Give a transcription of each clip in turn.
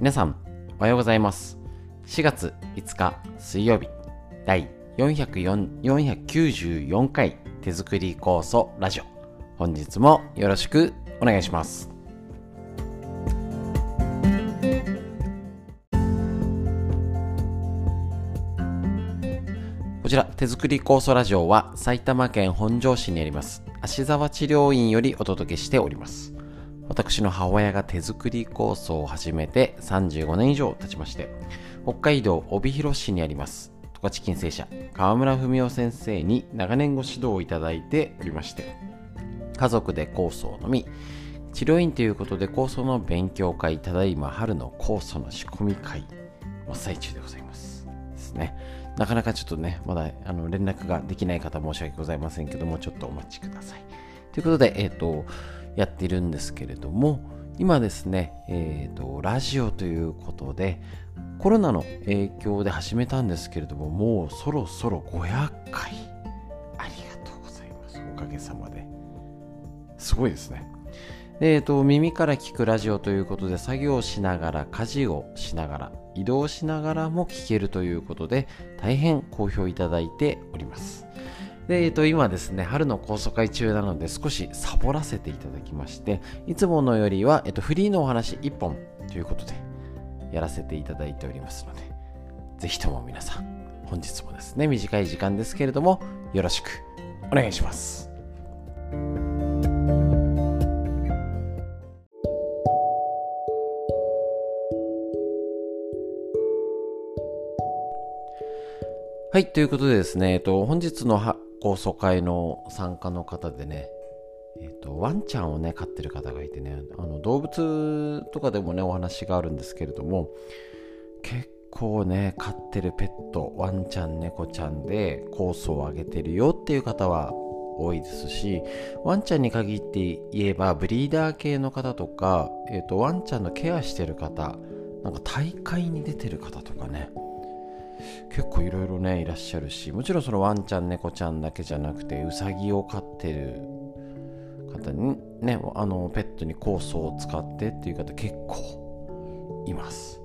皆さん、おはようございます。4月5日水曜日、第494回手作り酵素ラジオ。本日もよろしくお願いします。こちら、手作り酵素ラジオは埼玉県本庄市にあります、芦沢治療院よりお届けしております。私の母親が手作り酵素を始めて35年以上経ちまして、北海道帯広市にあります、十勝金星社川村文夫先生に長年ご指導をいただいておりまして、家族で酵素を飲み、治療院ということで酵素の勉強会、ただいま春の酵素の仕込み会、真っ最中でございます。ですね。なかなかちょっとね、まだあの連絡ができない方申し訳ございませんけども、ちょっとお待ちください。ということで、えっ、と、やっているんですけれども、今ですね、えっ、と、ラジオということで、コロナの影響で始めたんですけれども、もうそろそろ500回。ありがとうございます。おかげさまで。すごいですね。えっと、耳から聞くラジオということで作業しながら家事をしながら移動しながらも聞けるということで大変好評いただいておりますで、えっと、今ですね春の高速会中なので少しサボらせていただきましていつものよりは、えっと、フリーのお話1本ということでやらせていただいておりますのでぜひとも皆さん本日もですね短い時間ですけれどもよろしくお願いします。はい、ということでですね、えっと、本日の高層会の参加の方でね、えっと、ワンちゃんをね、飼ってる方がいてね、あの動物とかでもね、お話があるんですけれども、結構ね、飼ってるペット、ワンちゃん、猫ちゃんで酵素を上げてるよっていう方は多いですし、ワンちゃんに限って言えば、ブリーダー系の方とか、えっと、ワンちゃんのケアしてる方、なんか大会に出てる方とかね、結構いろいろねいらっしゃるしもちろんそのワンちゃん猫ちゃんだけじゃなくてウサギを飼ってる方にねあのペットに酵素を使ってっていう方結構います。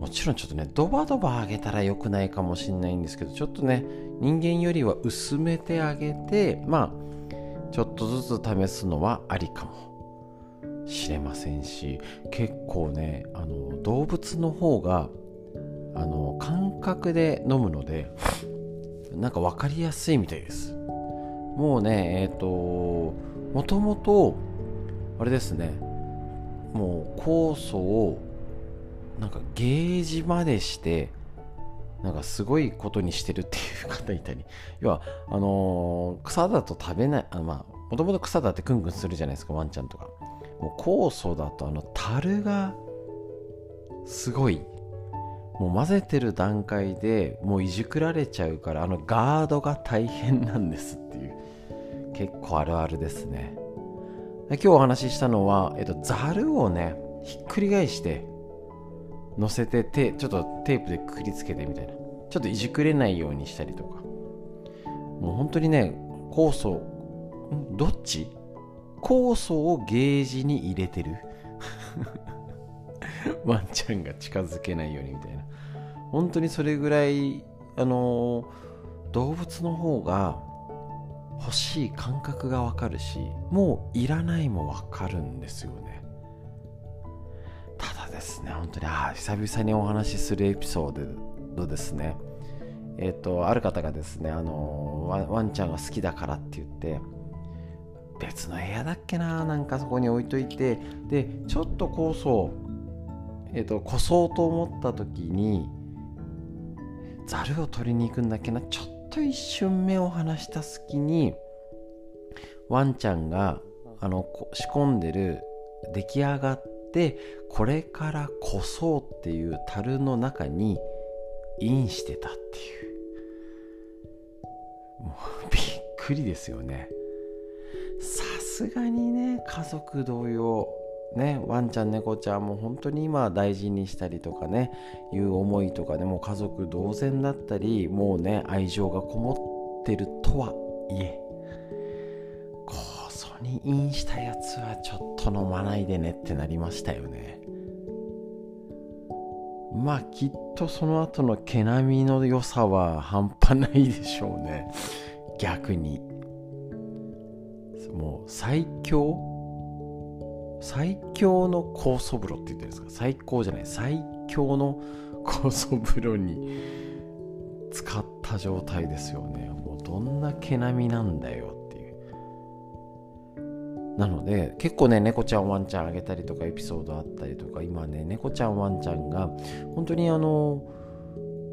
もちろんちょっとねドバドバ上げたら良くないかもしれないんですけどちょっとね人間よりは薄めてあげてまあちょっとずつ試すのはありかもしれませんし結構ねあの動物の方があの感覚で飲むのでなんか分かりやすいみたいです。もうねえっ、ともともとあれですね。もう酵素をなんかゲージまでしてなんかすごいことにしてるっていう方いたり。要はあのー草だと食べないあまあもともと草だってクンクンするじゃないですかワンちゃんとか。もう酵素だとあの樽がすごいもう混ぜてる段階でもういじくられちゃうからあのガードが大変なんですっていう。結構あるあるですね。で今日お話ししたのは、えっと、ザルをねひっくり返して乗せててちょっとテープでくくりつけてみたいな。ちょっといじくれないようにしたりとか。もう本当にね酵素どっち？酵素をゲージに入れてる。ワンちゃんが近づけないようにみたいな。本当にそれぐらいあの動物の方が欲しい感覚がわかるしもういらないもわかるんですよね。ただですね本当にああ久々にお話しするエピソードですね。えっ、とある方がですねあのワンちゃんが好きだからって言って別の部屋だっけななんかそこに置いといてでちょっと酵素えっ、とこそうと思った時にざるを取りに行くんだっけな。ちょっと一瞬目を離した隙にワンちゃんがあの仕込んでる出来上がってこれからこそうっていう樽の中にインしてたっていう。もうびっくりですよね。さすがにね家族同様。ね、ワンちゃん猫ちゃんも本当に今大事にしたりとかねいう思いとかねも家族同然だったりもうね愛情がこもってるとはいえ酵素にインしたやつはちょっと飲まないでねってなりましたよね。まあきっとその後の毛並みの良さは半端ないでしょうね。逆に。もう最強最強の酵素風呂って言ってるんですか？最高じゃない。最強の酵素風呂に使った状態ですよね。もうどんな毛並みなんだよっていう。なので結構ね猫ちゃんワンちゃんあげたりとかエピソードあったりとか今ね猫ちゃんワンちゃんが本当にあの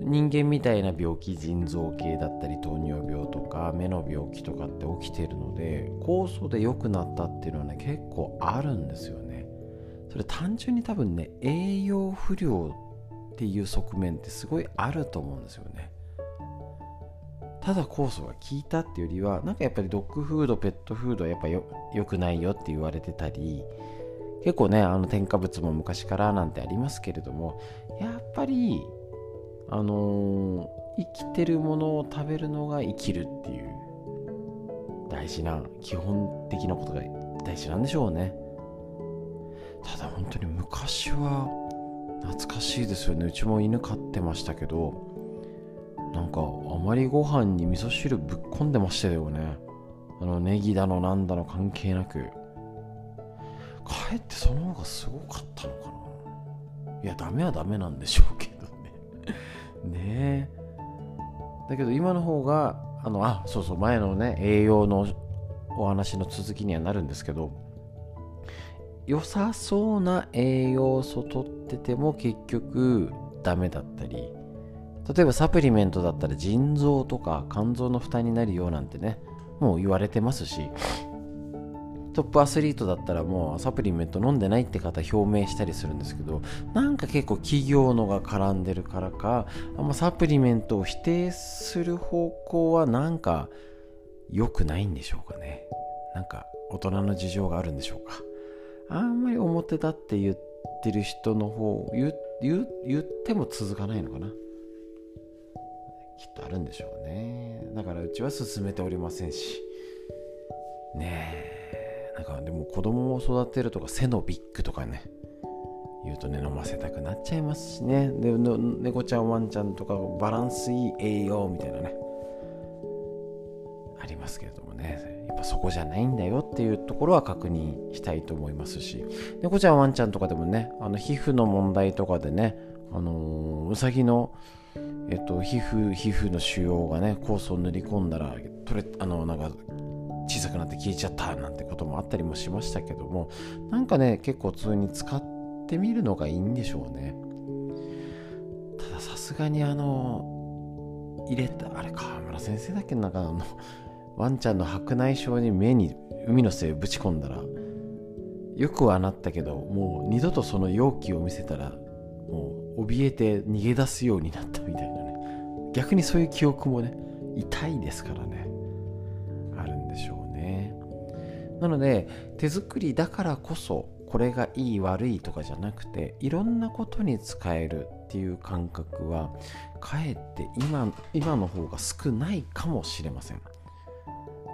人間みたいな病気腎臓系だったり糖尿病とか目の病気とかって起きてるので酵素で良くなったっていうのはね結構あるんですよね。それ単純に多分ね栄養不良っていう側面ってすごいあると思うんですよね。ただ酵素が効いたっていうよりはなんかやっぱりドッグフードペットフードはやっぱよ良くないよって言われてたり結構ねあの添加物も昔からなんてありますけれどもやっぱりあのー、生きてるものを食べるのが生きるっていう大事な基本的なことが大事なんでしょうね。ただ本当に昔は懐かしいですよね。うちも犬飼ってましたけどなんかあまりご飯に味噌汁ぶっこんでましたよね。あのネギだのなんだの関係なく。かえってその方がすごかったのかな。いやダメはダメなんでしょうけど。だけど今の方があのあそうそう前のね栄養のお話の続きにはなるんですけど良さそうな栄養素取ってても結局ダメだったり例えばサプリメントだったら腎臓とか肝臓の負担になるよなんてねもう言われてますしトップアスリートだったらもうサプリメント飲んでないって方表明したりするんですけどなんか結構企業のが絡んでるからかあんまサプリメントを否定する方向はなんか良くないんでしょうかね。なんか大人の事情があるんでしょうか。あんまり表立って言ってる人の方言言言っても続かないのかな。きっとあるんでしょうね。だからうちは進めておりませんし。ねえ。なんかでも子供を育てるとか背のビッグとかね言うとね飲ませたくなっちゃいますしね。で猫ちゃんワンちゃんとかバランスいい栄養みたいなね。ありますけれどもね。やっぱそこじゃないんだよっていうところは確認したいと思いますし。猫ちゃんワンちゃんとかでもねあの皮膚の問題とかでねあのー、うさぎのえっと、皮膚皮膚の腫瘍がね酵素を塗り込んだら取れあのなんか小さくなって消えちゃったなんてこともあったりもしましたけどもなんかね結構普通に使ってみるのがいいんでしょうね。たださすがにあの入れたあれ川村先生だっけなんかあのワンちゃんの白内障に目に海の精をぶち込んだらよくはなったけどもう二度とその容器を見せたらもう怯えて逃げ出すようになったみたいなね。逆にそういう記憶もね痛いですからね。なので手作りだからこそこれがいい悪いとかじゃなくていろんなことに使えるっていう感覚はかえって今今の方が少ないかもしれません。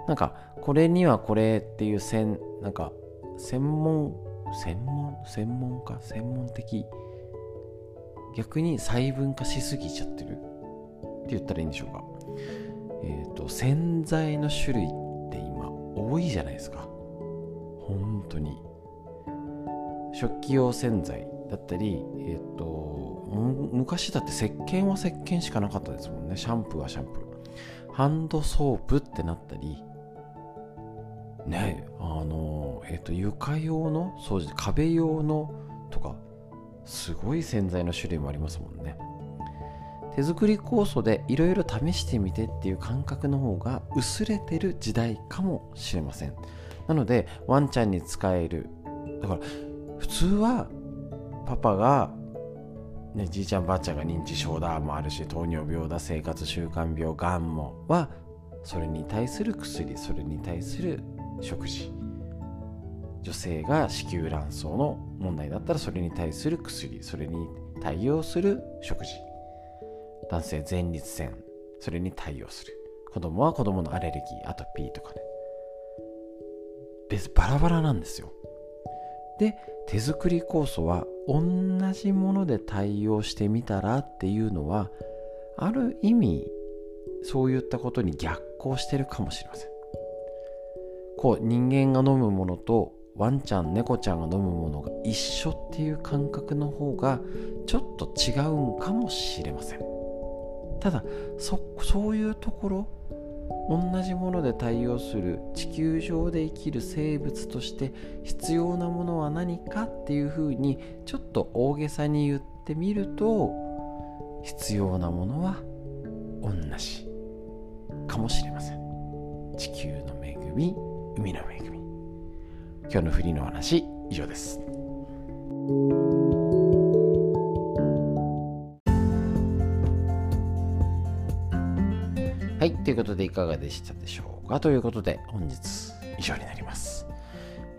なんかこれにはこれっていう専なんか専門専門？専門家専門的？逆に細分化しすぎちゃってるって言ったらいいんでしょうか。えっ、ー、と洗剤の種類って今多いじゃないですか。本当に。食器用洗剤だったりえっ、と昔だって石鹸は石鹸しかなかったですもんね。シャンプーはシャンプー。ハンドソープってなったりねあのえっ、と床用の掃除壁用のとかすごい洗剤の種類もありますもんね。手作り酵素でいろいろ試してみてっていう感覚の方が薄れてる時代かもしれません。なのでワンちゃんに使える。だから普通はパパが、ね、じいちゃんばあちゃんが認知症だもあるし糖尿病だ生活習慣病がんもはそれに対する薬それに対する食事。女性が子宮卵巣の問題だったらそれに対する薬それに対応する食事。男性前立腺それに対応する。子供は子供のアレルギーアトピーとかね。別バラバラなんですよ。で手作り酵素は同じもので対応してみたらっていうのはある意味そういったことに逆行してるかもしれません。こう人間が飲むものとワンちゃん猫ちゃんが飲むものが一緒っていう感覚の方がちょっと違うんかもしれません。ただそそういうところ同じもので対応する地球上で生きる生物として必要なものは何かっていうふうにちょっと大げさに言ってみると必要なものは同じかもしれません。地球の恵み海の恵み。今日のフリーの話以上です。はい、ということでいかがでしたでしょうか？ということで本日以上になります。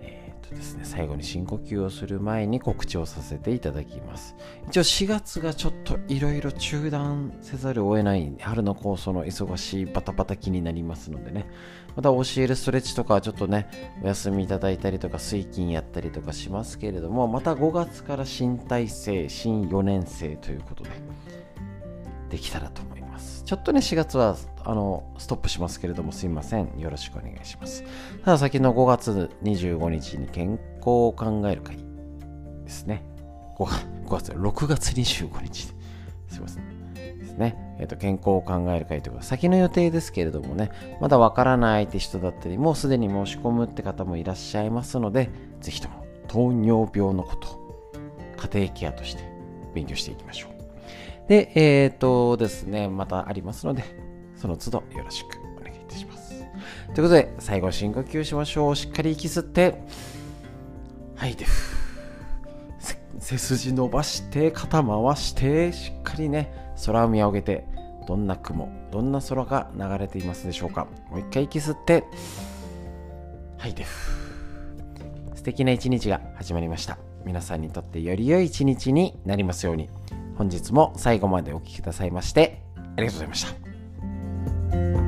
えっ、とですね、最後に深呼吸をする前に告知をさせていただきます。一応4月がちょっといろいろ中断せざるを得ない春の構想の忙しいバタバタ期になりますのでね、また教えるストレッチとかはちょっとね、お休みいただいたりとか、水筋やったりとかしますけれども、また5月から新体制、新4年生ということで、できたらと思います。ちょっとね、4月はあのストップしますけれども、すいません。よろしくお願いします。ただ、先の5月25日に健康を考える会ですね。5, 月、6月25日。すいません。ですね。えっ、と、健康を考える会ということ先の予定ですけれどもね、まだわからないって人だったり、もうすでに申し込むって方もいらっしゃいますので、ぜひとも糖尿病のこと、家庭ケアとして勉強していきましょう。で、えっ、ー、とですね、またありますので、その都度よろしくお願いいたします。ということで、最後深呼吸しましょう。しっかり息吸って、はい、で、背筋伸ばして、肩回して、しっかりね、空を見上げて、どんな雲、どんな空が流れていますでしょうか。もう一回息吸って、はい、で、素敵な一日が始まりました。皆さんにとってより良い一日になりますように。本日も最後までお聴きくださいましてありがとうございました。